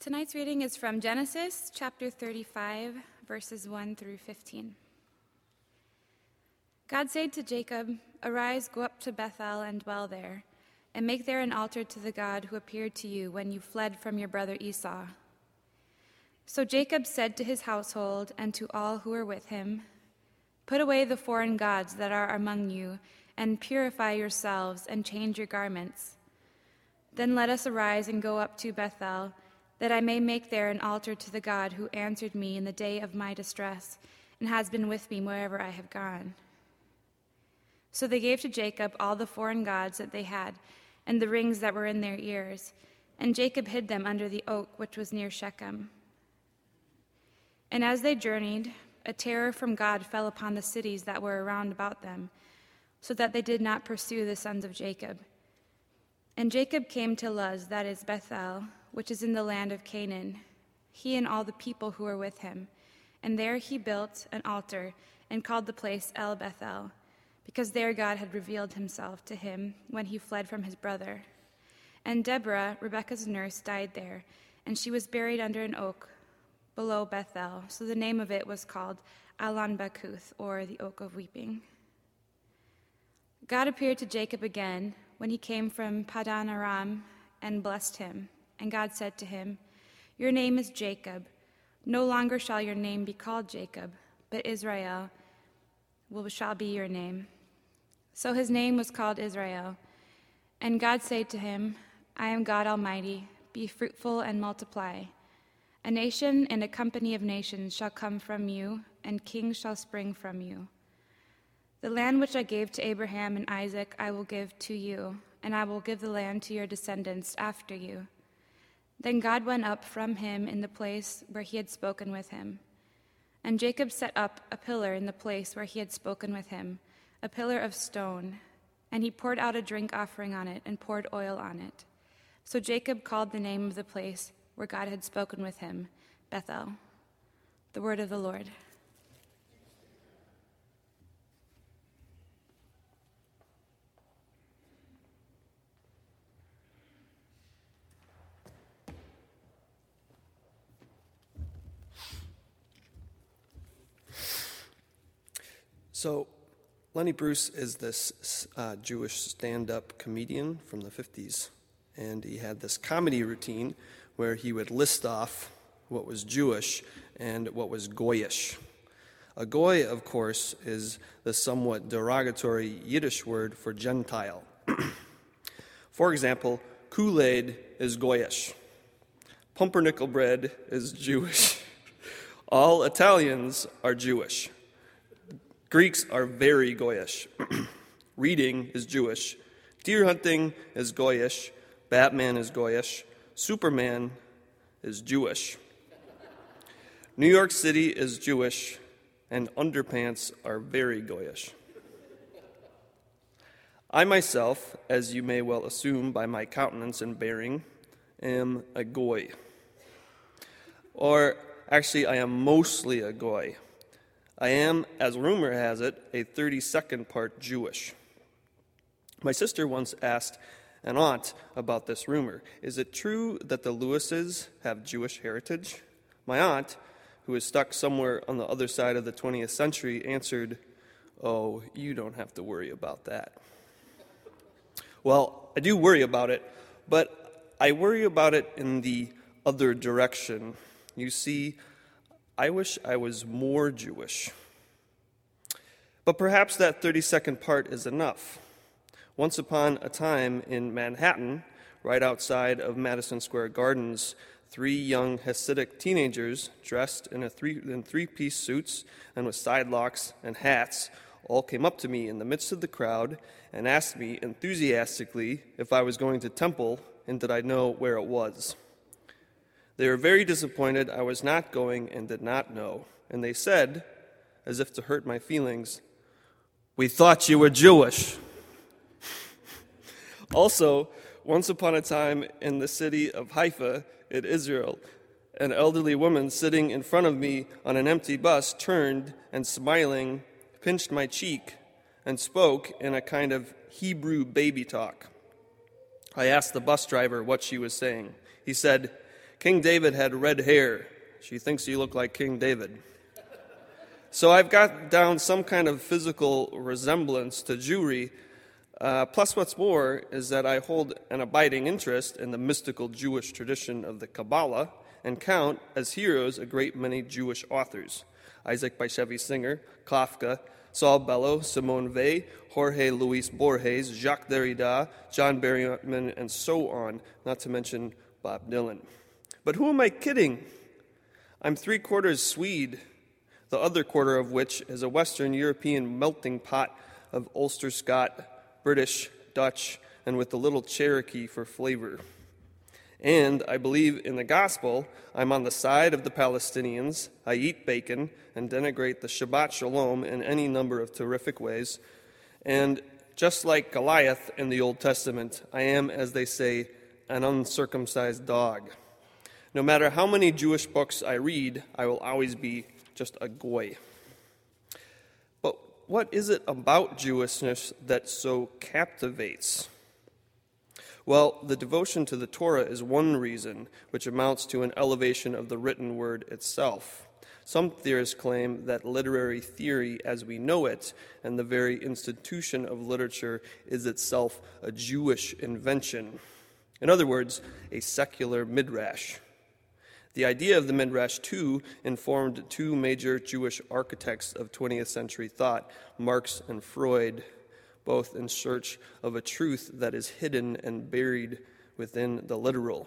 Tonight's reading is from Genesis chapter 35, verses 1 through 15. God said to Jacob, Arise, go up to Bethel and dwell there, and make there an altar to the God who appeared to you when you fled from your brother Esau. So Jacob said to his household and to all who were with him, Put away the foreign gods that are among you, and purify yourselves and change your garments. Then let us arise and go up to Bethel that I may make there an altar to the God who answered me in the day of my distress and has been with me wherever I have gone. So they gave to Jacob all the foreign gods that they had and the rings that were in their ears, and Jacob hid them under the oak which was near Shechem. And as they journeyed, a terror from God fell upon the cities that were around about them, so that they did not pursue the sons of Jacob. And Jacob came to Luz, that is Bethel which is in the land of Canaan, he and all the people who were with him. And there he built an altar and called the place El Bethel, because there God had revealed himself to him when he fled from his brother. And Deborah, Rebekah's nurse, died there, and she was buried under an oak below Bethel. So the name of it was called Allon Bachuth, or the Oak of Weeping. God appeared to Jacob again when he came from Padan Aram and blessed him. And God said to him, Your name is Jacob. No longer shall your name be called Jacob, but Israel will, shall be your name. So his name was called Israel. And God said to him, I am God Almighty. Be fruitful and multiply. A nation and a company of nations shall come from you, and kings shall spring from you. The land which I gave to Abraham and Isaac I will give to you, and I will give the land to your descendants after you. Then God went up from him in the place where he had spoken with him. And Jacob set up a pillar in the place where he had spoken with him, a pillar of stone. And he poured out a drink offering on it and poured oil on it. So Jacob called the name of the place where God had spoken with him Bethel. The word of the Lord. So, Lenny Bruce is this uh, Jewish stand up comedian from the 50s. And he had this comedy routine where he would list off what was Jewish and what was Goyish. A Goy, of course, is the somewhat derogatory Yiddish word for Gentile. for example, Kool Aid is Goyish, pumpernickel bread is Jewish, all Italians are Jewish. Greeks are very Goyish. Reading is Jewish. Deer hunting is Goyish. Batman is Goyish. Superman is Jewish. New York City is Jewish, and underpants are very Goyish. I myself, as you may well assume by my countenance and bearing, am a Goy. Or actually, I am mostly a Goy. I am, as rumor has it, a 32nd part Jewish. My sister once asked an aunt about this rumor Is it true that the Lewises have Jewish heritage? My aunt, who is stuck somewhere on the other side of the 20th century, answered, Oh, you don't have to worry about that. Well, I do worry about it, but I worry about it in the other direction. You see, I wish I was more Jewish. But perhaps that 32nd part is enough. Once upon a time in Manhattan, right outside of Madison Square Gardens, three young Hasidic teenagers dressed in, three, in three-piece suits and with side locks and hats all came up to me in the midst of the crowd and asked me enthusiastically if I was going to temple and did I know where it was. They were very disappointed I was not going and did not know. And they said, as if to hurt my feelings, We thought you were Jewish. also, once upon a time in the city of Haifa in Israel, an elderly woman sitting in front of me on an empty bus turned and smiling pinched my cheek and spoke in a kind of Hebrew baby talk. I asked the bus driver what she was saying. He said, King David had red hair. She thinks you look like King David. So I've got down some kind of physical resemblance to Jewry. Uh, plus, what's more is that I hold an abiding interest in the mystical Jewish tradition of the Kabbalah and count as heroes a great many Jewish authors Isaac Bashevis Singer, Kafka, Saul Bellow, Simone Weil, Jorge Luis Borges, Jacques Derrida, John Berryman, and so on, not to mention Bob Dylan. But who am I kidding? I'm three quarters Swede, the other quarter of which is a Western European melting pot of Ulster Scot, British, Dutch, and with a little Cherokee for flavor. And I believe in the gospel. I'm on the side of the Palestinians. I eat bacon and denigrate the Shabbat Shalom in any number of terrific ways. And just like Goliath in the Old Testament, I am, as they say, an uncircumcised dog. No matter how many Jewish books I read, I will always be just a goy. But what is it about Jewishness that so captivates? Well, the devotion to the Torah is one reason, which amounts to an elevation of the written word itself. Some theorists claim that literary theory as we know it and the very institution of literature is itself a Jewish invention. In other words, a secular midrash. The idea of the midrash, too, informed two major Jewish architects of 20th century thought, Marx and Freud both in search of a truth that is hidden and buried within the literal.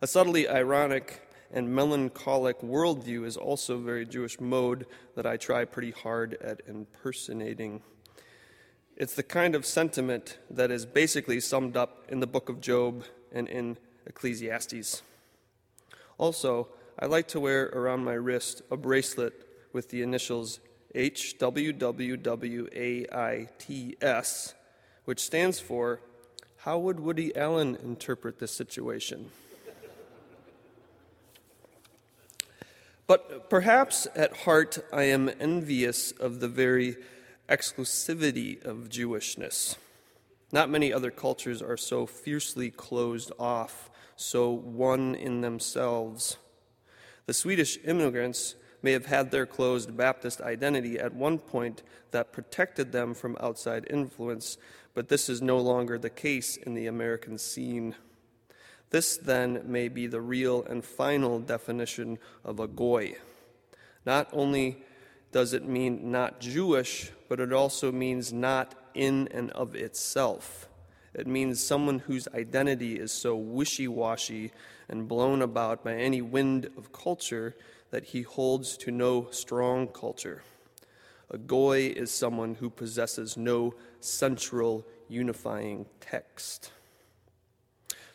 A subtly ironic and melancholic worldview is also a very Jewish mode that I try pretty hard at impersonating. It's the kind of sentiment that is basically summed up in the book of Job and in Ecclesiastes. Also, I like to wear around my wrist a bracelet with the initials HWWWAITS, which stands for How Would Woody Allen Interpret This Situation? but perhaps at heart I am envious of the very exclusivity of Jewishness. Not many other cultures are so fiercely closed off, so one in themselves. The Swedish immigrants may have had their closed Baptist identity at one point that protected them from outside influence, but this is no longer the case in the American scene. This then may be the real and final definition of a goy. Not only does it mean not Jewish, but it also means not in and of itself. It means someone whose identity is so wishy washy and blown about by any wind of culture that he holds to no strong culture. A goy is someone who possesses no central unifying text.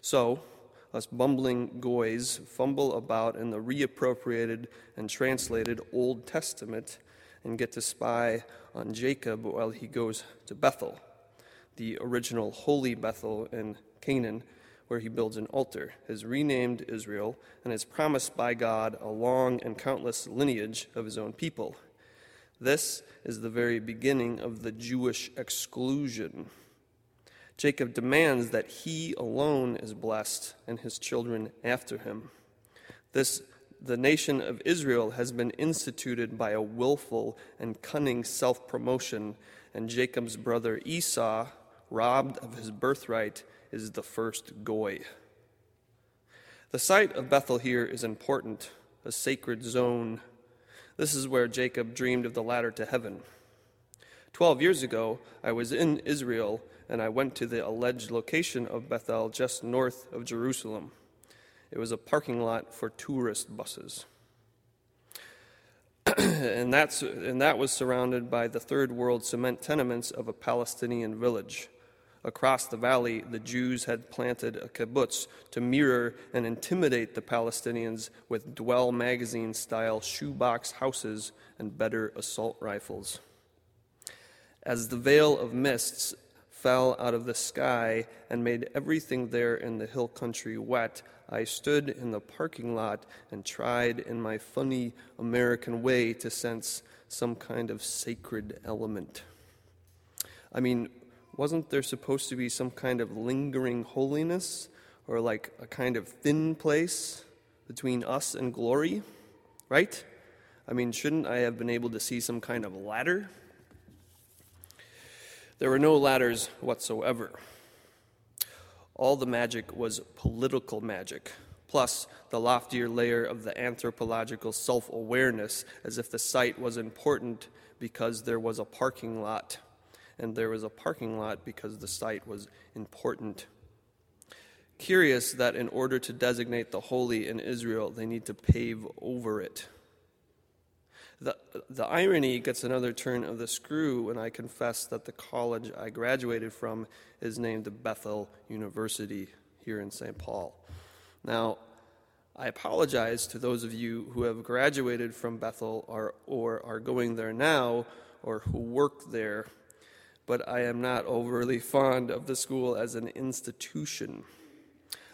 So, us bumbling goys fumble about in the reappropriated and translated Old Testament and get to spy on Jacob while he goes to Bethel, the original holy Bethel in Canaan, where he builds an altar, has renamed Israel, and has promised by God a long and countless lineage of his own people. This is the very beginning of the Jewish exclusion. Jacob demands that he alone is blessed and his children after him. This the nation of Israel has been instituted by a willful and cunning self promotion, and Jacob's brother Esau, robbed of his birthright, is the first goy. The site of Bethel here is important, a sacred zone. This is where Jacob dreamed of the ladder to heaven. Twelve years ago, I was in Israel and I went to the alleged location of Bethel just north of Jerusalem. It was a parking lot for tourist buses. and, that's, and that was surrounded by the third world cement tenements of a Palestinian village. Across the valley, the Jews had planted a kibbutz to mirror and intimidate the Palestinians with Dwell magazine style shoebox houses and better assault rifles. As the veil of mists fell out of the sky and made everything there in the hill country wet, I stood in the parking lot and tried in my funny American way to sense some kind of sacred element. I mean, wasn't there supposed to be some kind of lingering holiness? or like a kind of thin place between us and glory, right? I mean, shouldn't I have been able to see some kind of ladder? There were no ladders whatsoever. All the magic was political magic, plus the loftier layer of the anthropological self awareness, as if the site was important because there was a parking lot, and there was a parking lot because the site was important. Curious that in order to designate the holy in Israel, they need to pave over it. The, the irony gets another turn of the screw when I confess that the college I graduated from is named Bethel University here in St. Paul. Now, I apologize to those of you who have graduated from Bethel or, or are going there now or who work there, but I am not overly fond of the school as an institution.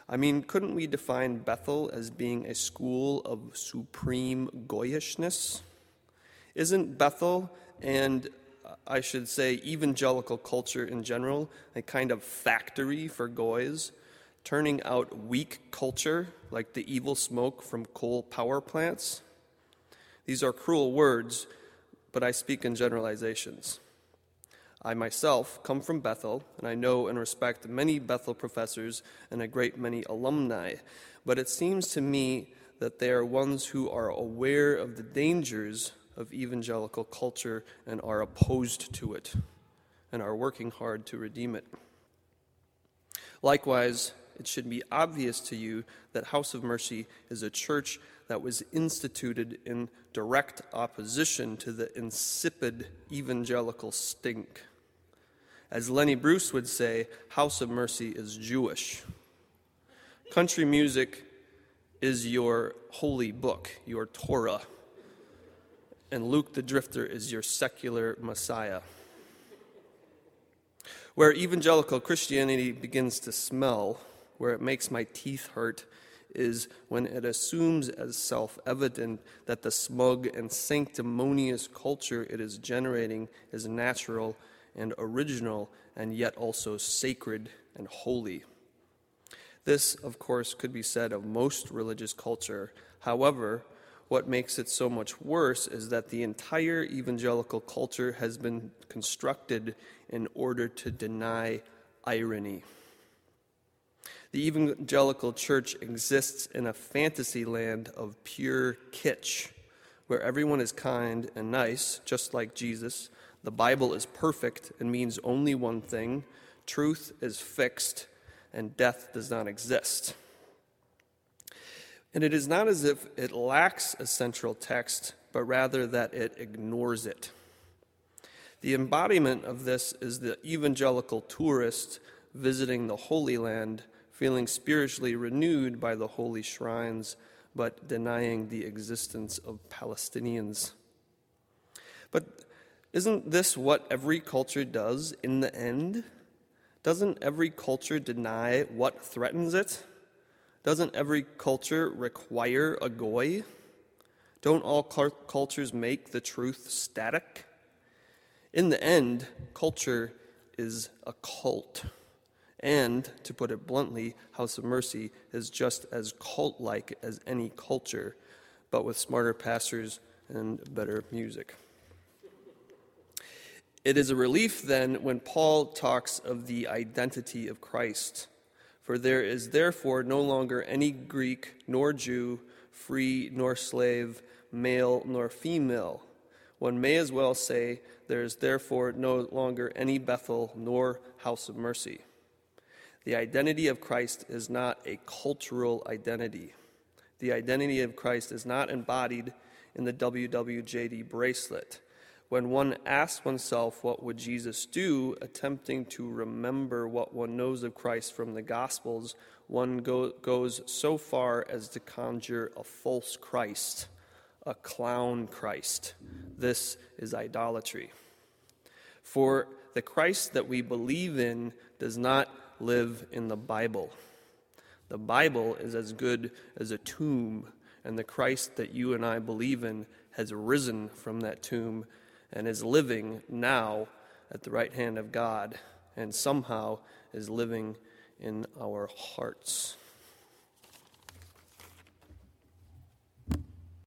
I mean, couldn't we define Bethel as being a school of supreme goyishness? Isn't Bethel and I should say evangelical culture in general a kind of factory for goys, turning out weak culture like the evil smoke from coal power plants? These are cruel words, but I speak in generalizations. I myself come from Bethel, and I know and respect many Bethel professors and a great many alumni, but it seems to me that they are ones who are aware of the dangers of evangelical culture and are opposed to it and are working hard to redeem it. Likewise, it should be obvious to you that House of Mercy is a church that was instituted in direct opposition to the insipid evangelical stink. As Lenny Bruce would say, House of Mercy is Jewish. Country music is your holy book, your Torah and Luke the Drifter is your secular Messiah. Where evangelical Christianity begins to smell, where it makes my teeth hurt, is when it assumes as self evident that the smug and sanctimonious culture it is generating is natural and original and yet also sacred and holy. This, of course, could be said of most religious culture. However, what makes it so much worse is that the entire evangelical culture has been constructed in order to deny irony. The evangelical church exists in a fantasy land of pure kitsch, where everyone is kind and nice, just like Jesus. The Bible is perfect and means only one thing truth is fixed, and death does not exist. And it is not as if it lacks a central text, but rather that it ignores it. The embodiment of this is the evangelical tourist visiting the Holy Land, feeling spiritually renewed by the holy shrines, but denying the existence of Palestinians. But isn't this what every culture does in the end? Doesn't every culture deny what threatens it? Doesn't every culture require a goy? Don't all cultures make the truth static? In the end, culture is a cult. And, to put it bluntly, House of Mercy is just as cult like as any culture, but with smarter pastors and better music. It is a relief then when Paul talks of the identity of Christ for there is therefore no longer any Greek nor Jew, free nor slave, male nor female. One may as well say, There is therefore no longer any Bethel nor house of mercy. The identity of Christ is not a cultural identity. The identity of Christ is not embodied in the WWJD bracelet. When one asks oneself, what would Jesus do, attempting to remember what one knows of Christ from the Gospels, one go, goes so far as to conjure a false Christ, a clown Christ. This is idolatry. For the Christ that we believe in does not live in the Bible. The Bible is as good as a tomb, and the Christ that you and I believe in has risen from that tomb and is living now at the right hand of God and somehow is living in our hearts.